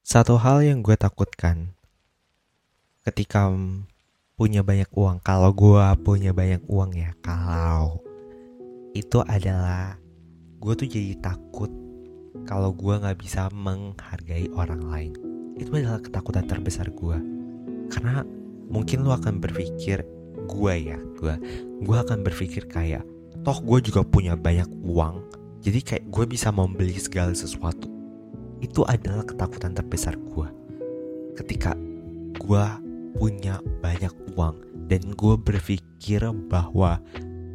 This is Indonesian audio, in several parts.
Satu hal yang gue takutkan ketika punya banyak uang, kalau gue punya banyak uang ya, kalau itu adalah gue tuh jadi takut kalau gue nggak bisa menghargai orang lain. Itu adalah ketakutan terbesar gue, karena mungkin lu akan berpikir gue ya, gue, gue akan berpikir kayak, toh gue juga punya banyak uang, jadi kayak gue bisa membeli segala sesuatu itu adalah ketakutan terbesar gue ketika gue punya banyak uang dan gue berpikir bahwa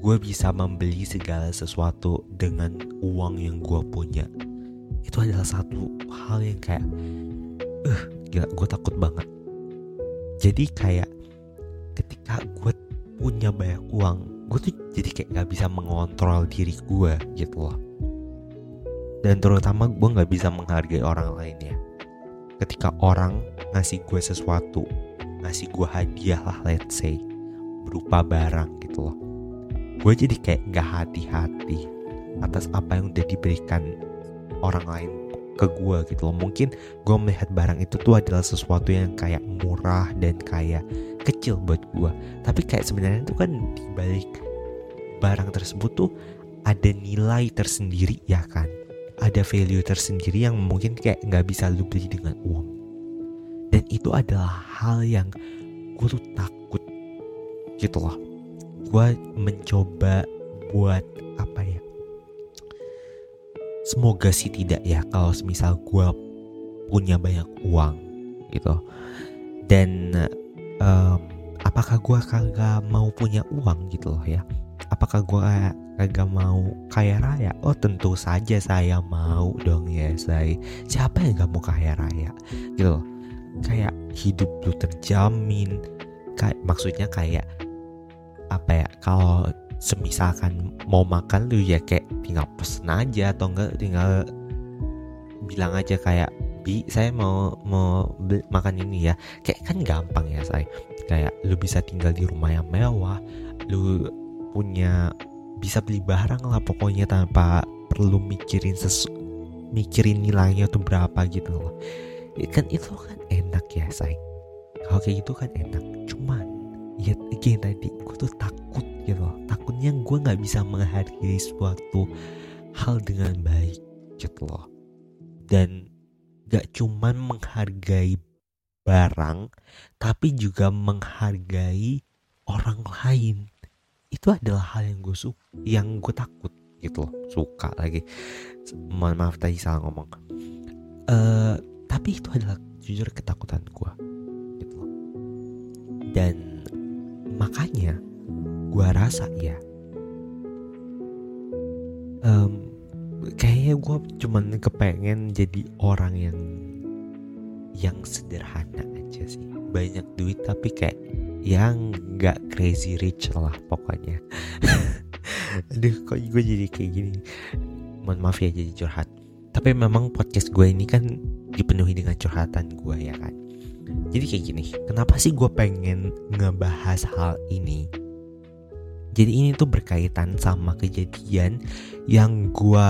gue bisa membeli segala sesuatu dengan uang yang gue punya itu adalah satu hal yang kayak eh gila gue takut banget. Jadi kayak ketika gue punya banyak uang gue tuh jadi kayak gak bisa mengontrol diri gue gitu loh dan terutama gue nggak bisa menghargai orang lain ya. Ketika orang ngasih gue sesuatu ngasih gue hadiah lah let's say berupa barang gitu loh gue jadi kayak nggak hati-hati atas apa yang udah diberikan orang lain ke gue gitu loh. Mungkin gue melihat barang itu tuh adalah sesuatu yang kayak murah dan kayak kecil buat gue tapi kayak sebenarnya itu kan dibalik barang tersebut tuh ada nilai tersendiri ya kan ada value tersendiri yang mungkin kayak nggak bisa lu beli dengan uang. Dan itu adalah hal yang gue tuh takut gitu loh. Gue mencoba buat apa ya? Semoga sih tidak ya kalau misal gue punya banyak uang gitu. Dan um, apakah gue kagak mau punya uang gitu loh ya? Apakah gue kagak mau kaya raya? Oh tentu saja saya mau dong ya saya. Siapa yang gak mau kaya raya? Gitu loh. Kayak hidup lu terjamin. Kayak maksudnya kayak apa ya? Kalau semisalkan mau makan lu ya kayak tinggal pesen aja atau enggak tinggal bilang aja kayak bi saya mau mau beli, makan ini ya kayak kan gampang ya saya kayak lu bisa tinggal di rumah yang mewah lu punya bisa beli barang lah pokoknya tanpa perlu mikirin sesu mikirin nilainya tuh berapa gitu loh. Kan itu kan enak ya say. Kalau kayak gitu kan enak. Cuman ya again tadi gue tuh takut gitu loh. Takutnya gue nggak bisa menghargai suatu hal dengan baik gitu loh. Dan gak cuman menghargai barang tapi juga menghargai orang lain itu adalah hal yang gue suka yang gue takut gitu loh suka lagi. Mohon maaf tadi salah ngomong. Uh, tapi itu adalah jujur ketakutan gue gitu loh. Dan makanya gue rasa ya um, kayaknya gue cuman kepengen jadi orang yang yang sederhana aja sih. Banyak duit tapi kayak yang gak crazy rich lah pokoknya. Aduh kok gue jadi kayak gini? Mohon maaf ya jadi curhat. Tapi memang podcast gue ini kan dipenuhi dengan curhatan gue ya kan? Jadi kayak gini kenapa sih gue pengen ngebahas hal ini? Jadi ini tuh berkaitan sama kejadian yang gue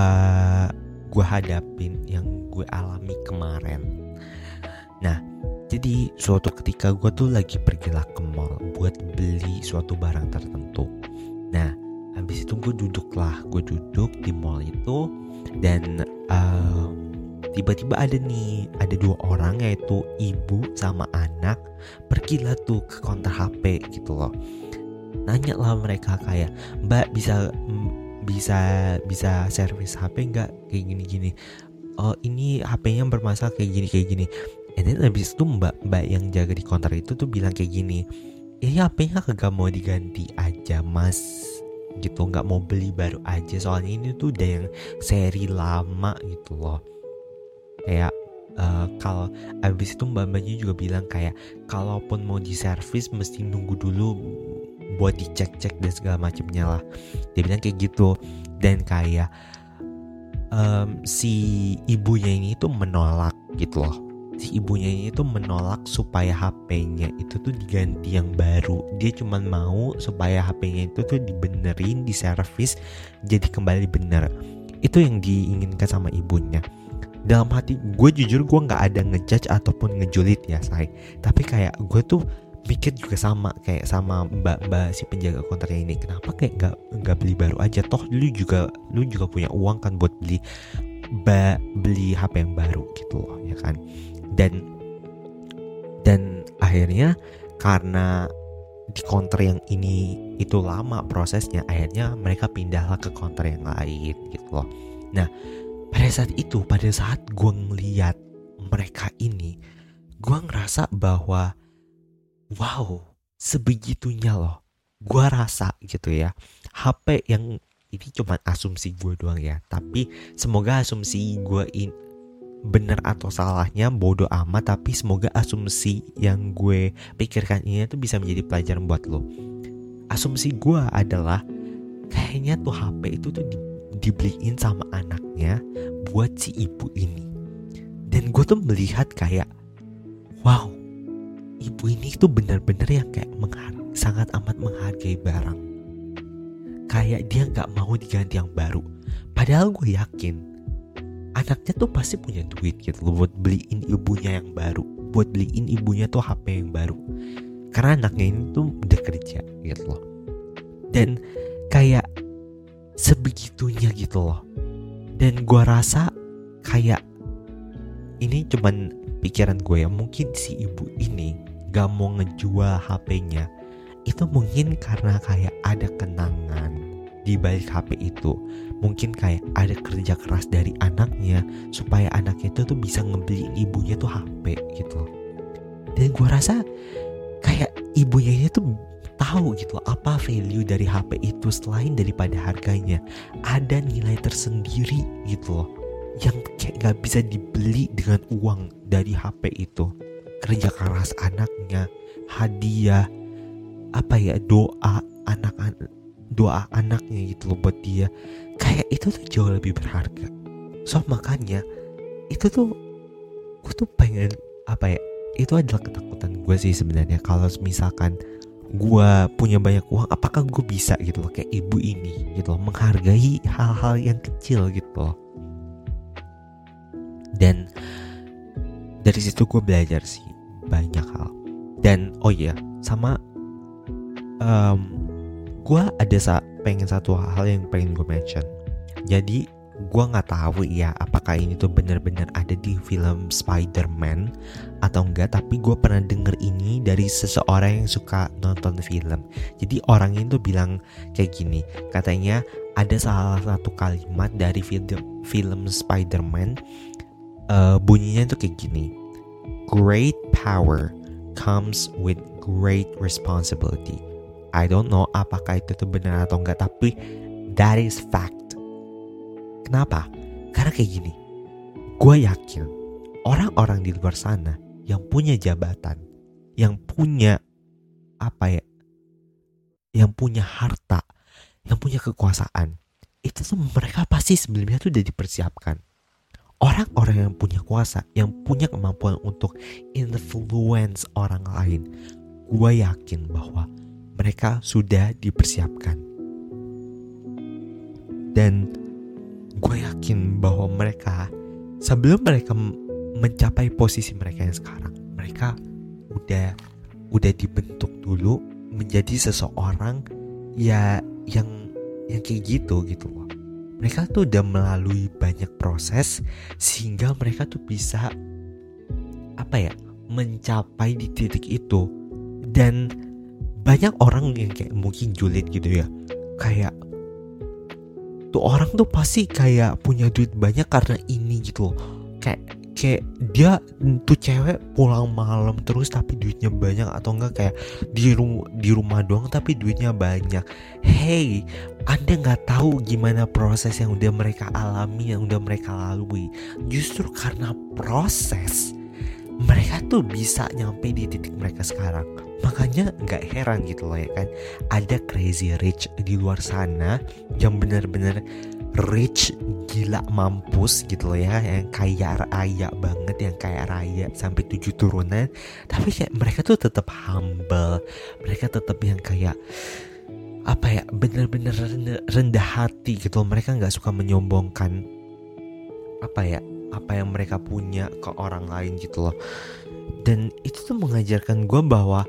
gue hadapin yang gue alami kemarin. Nah jadi suatu ketika gue tuh lagi pergilah ke mall buat beli suatu barang tertentu. Nah, habis itu gue duduk lah, gue duduk di mall itu dan um, tiba-tiba ada nih, ada dua orang yaitu ibu sama anak pergilah tuh ke konter HP gitu loh. Nanya lah mereka kayak, Mbak bisa bisa bisa servis HP nggak kayak gini-gini? Oh ini HP-nya bermasalah kayak gini kayak gini And then abis itu mbak mbak yang jaga di konter itu tuh bilang kayak gini ini HP-nya kagak mau diganti aja mas. Gitu nggak mau beli baru aja soalnya ini tuh udah yang seri lama gitu loh. Kayak uh, kalau abis itu mbak mbaknya juga bilang kayak kalaupun mau diservis mesti nunggu dulu buat dicek-cek dan segala macamnya lah. Dia bilang kayak gitu. Dan kayak um, si ibunya ini tuh menolak gitu loh si ibunya ini tuh menolak supaya HP-nya itu tuh diganti yang baru. Dia cuma mau supaya HP-nya itu tuh dibenerin, diservis jadi kembali bener. Itu yang diinginkan sama ibunya. dalam hati gue jujur gue nggak ada ngejudge ataupun ngejulit ya say tapi kayak gue tuh mikir juga sama kayak sama mbak mbak si penjaga konternya ini kenapa kayak nggak nggak beli baru aja toh lu juga lu juga punya uang kan buat beli ba, beli HP yang baru gitu loh ya kan dan dan akhirnya karena di counter yang ini itu lama prosesnya akhirnya mereka pindahlah ke counter yang lain gitu loh. Nah pada saat itu pada saat gue ngeliat mereka ini gue ngerasa bahwa wow sebegitunya loh. Gue rasa gitu ya HP yang ini cuma asumsi gue doang ya tapi semoga asumsi gue in, bener atau salahnya bodoh amat tapi semoga asumsi yang gue pikirkan ini tuh bisa menjadi pelajaran buat lo. Asumsi gue adalah kayaknya tuh HP itu tuh di, dibeliin sama anaknya buat si ibu ini. Dan gue tuh melihat kayak wow ibu ini tuh bener-bener yang kayak sangat amat menghargai barang. Kayak dia nggak mau diganti yang baru. Padahal gue yakin anaknya tuh pasti punya duit gitu loh buat beliin ibunya yang baru. Buat beliin ibunya tuh HP yang baru. Karena anaknya ini tuh udah kerja gitu loh. Dan kayak sebegitunya gitu loh. Dan gua rasa kayak ini cuman pikiran gue ya mungkin si ibu ini gak mau ngejual HP-nya itu mungkin karena kayak ada kenangan di balik HP itu. Mungkin kayak ada kerja keras dari anaknya supaya anaknya itu tuh bisa ngebeliin ibunya tuh HP gitu. Dan gue rasa kayak ibunya ini tuh tahu gitu apa value dari HP itu selain daripada harganya. Ada nilai tersendiri gitu loh yang kayak gak bisa dibeli dengan uang dari HP itu. Kerja keras anaknya hadiah apa ya doa anak-anak doa anaknya gitu loh buat dia. Kayak itu tuh jauh lebih berharga. So makanya itu tuh gue tuh pengen apa ya itu adalah ketakutan gue sih sebenarnya. Kalau misalkan gue punya banyak uang apakah gue bisa gitu loh kayak ibu ini gitu loh menghargai hal-hal yang kecil gitu loh. Dan dari situ gue belajar sih banyak hal. Dan oh iya sama um, gue ada sa pengen satu hal yang pengen gue mention. Jadi gue nggak tahu ya apakah ini tuh bener-bener ada di film Spider-Man atau enggak tapi gue pernah denger ini dari seseorang yang suka nonton film. Jadi orang ini tuh bilang kayak gini katanya ada salah satu kalimat dari film film Spider-Man uh, bunyinya tuh kayak gini great power comes with great responsibility I don't know apakah itu tuh benar atau enggak tapi that is fact. Kenapa? Karena kayak gini. Gue yakin orang-orang di luar sana yang punya jabatan, yang punya apa ya, yang punya harta, yang punya kekuasaan, itu tuh mereka pasti sebelumnya tuh udah dipersiapkan. Orang-orang yang punya kuasa, yang punya kemampuan untuk influence orang lain, gue yakin bahwa mereka sudah dipersiapkan. Dan gue yakin bahwa mereka sebelum mereka mencapai posisi mereka yang sekarang, mereka udah udah dibentuk dulu menjadi seseorang ya yang yang kayak gitu gitu loh. Mereka tuh udah melalui banyak proses sehingga mereka tuh bisa apa ya mencapai di titik itu dan banyak orang yang kayak mungkin julid gitu ya. Kayak tuh orang tuh pasti kayak punya duit banyak karena ini gitu loh. Kayak kayak dia tuh cewek pulang malam terus tapi duitnya banyak atau enggak kayak di rumah di rumah doang tapi duitnya banyak. Hey anda nggak tahu gimana proses yang udah mereka alami yang udah mereka lalui. Justru karena proses mereka tuh bisa nyampe di titik mereka sekarang makanya nggak heran gitu loh ya kan? Ada crazy rich di luar sana yang benar-benar rich gila mampus gitu loh ya. Yang kaya raya banget yang kaya raya sampai tujuh turunan. Tapi kayak mereka tuh tetap humble. Mereka tetap yang kayak apa ya bener-bener rendah, hati gitu loh. mereka nggak suka menyombongkan apa ya apa yang mereka punya ke orang lain gitu loh. Dan itu tuh mengajarkan gue bahwa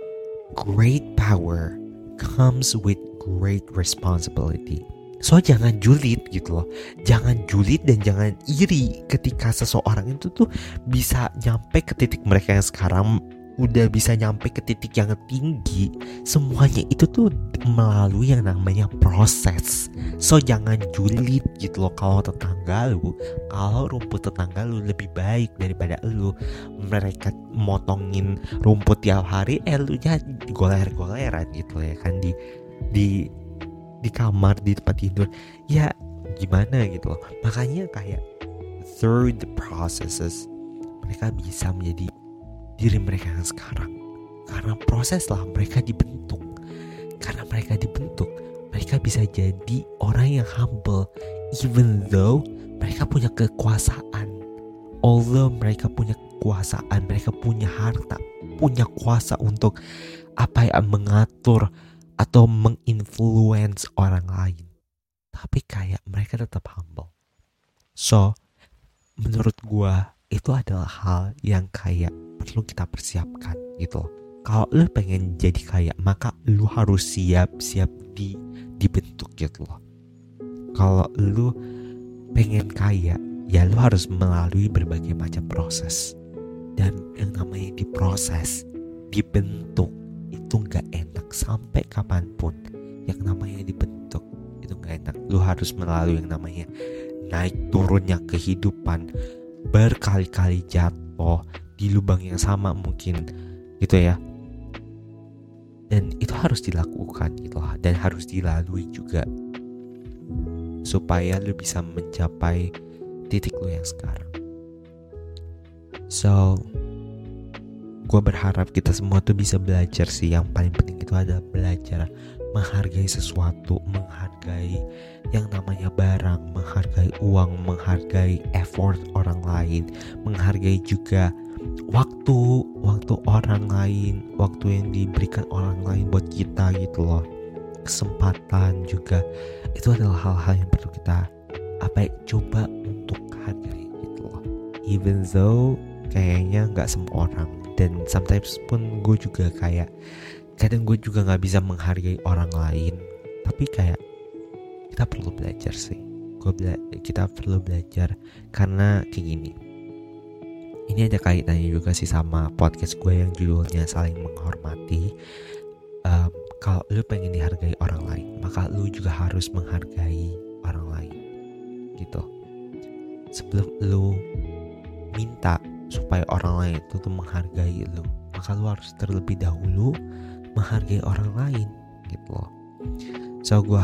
great power comes with great responsibility. So jangan julid gitu loh. Jangan julid dan jangan iri Ketika seseorang itu tuh bisa nyampe ke titik mereka yang sekarang udah bisa nyampe ke titik yang tinggi semuanya itu tuh melalui yang namanya proses. So jangan julid gitu loh kalau tetangga lu. Kalau rumput tetangga lu lebih baik daripada lu. Mereka motongin rumput tiap hari eh lu nya goler-goleran gitu ya kan di di di kamar di tempat tidur. Ya gimana gitu loh. Makanya kayak through the processes mereka bisa menjadi diri mereka yang sekarang. Karena proseslah mereka dibentuk. Karena mereka dibentuk, mereka bisa jadi orang yang humble even though mereka punya kekuasaan. Although mereka punya kekuasaan, mereka punya harta, punya kuasa untuk apa ya mengatur atau menginfluence orang lain. Tapi kayak mereka tetap humble. So, menurut gua itu adalah hal yang kayak perlu kita persiapkan gitu Kalau lu pengen jadi kaya, maka lu harus siap-siap di dibentuk gitu loh. Kalau lu pengen kaya, ya lu harus melalui berbagai macam proses. Dan yang namanya diproses, dibentuk, itu nggak enak sampai kapan pun. Yang namanya dibentuk, itu nggak enak. Lu harus melalui yang namanya naik turunnya kehidupan, berkali-kali jatuh di lubang yang sama mungkin gitu ya. Dan itu harus dilakukan gitu lah. Dan harus dilalui juga. Supaya lu bisa mencapai titik lu yang sekarang. So gue berharap kita semua tuh bisa belajar sih. Yang paling penting itu adalah belajar menghargai sesuatu menghargai yang namanya barang menghargai uang menghargai effort orang lain menghargai juga waktu waktu orang lain waktu yang diberikan orang lain buat kita gitu loh. Kesempatan juga itu adalah hal-hal yang perlu kita apa ya, coba untuk hargai gitu loh. Even though kayaknya nggak semua orang dan sometimes pun gue juga kayak kadang gue juga nggak bisa menghargai orang lain. Tapi kayak kita perlu belajar sih. Gue bela kita perlu belajar. Karena kayak gini ini ada kaitannya juga sih sama podcast gue yang judulnya saling menghormati. Um, kalau lu pengen dihargai orang lain maka lu juga harus menghargai orang lain. Gitu. Sebelum lu minta supaya orang lain itu tuh menghargai lu maka lu harus terlebih dahulu menghargai orang lain gitu loh. So gue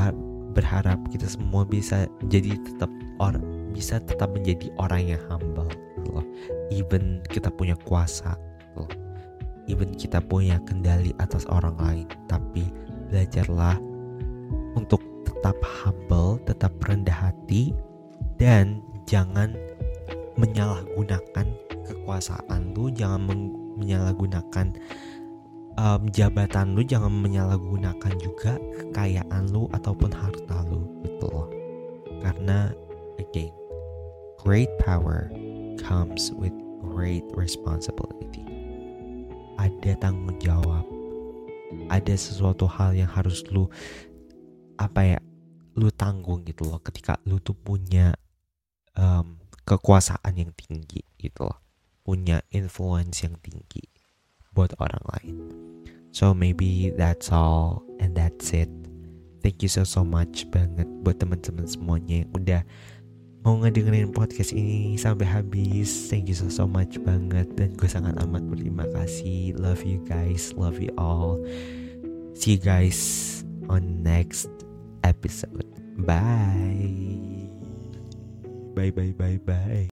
berharap kita semua bisa jadi tetap orang bisa tetap menjadi orang yang humble gitu loh. Even kita punya kuasa gitu loh. Even kita punya kendali atas orang lain tapi belajarlah untuk tetap humble tetap rendah hati dan jangan menyalahgunakan kekuasaan lu jangan menyalahgunakan um, jabatan lu jangan menyalahgunakan juga kekayaan lu ataupun harta lu gitu loh. Karena again great power comes with great responsibility. Ada tanggung jawab. Ada sesuatu hal yang harus lu apa ya lu tanggung gitu loh ketika lu tuh punya um, kekuasaan yang tinggi gitu loh. Punya influence yang tinggi buat orang lain. So maybe that's all and that's it. Thank you so so much banget buat teman-teman semuanya yang udah mau ngedengerin podcast ini sampai habis. Thank you so so much banget dan gue sangat amat berterima kasih. Love you guys, love you all. See you guys on next episode. Bye. Bye bye bye bye.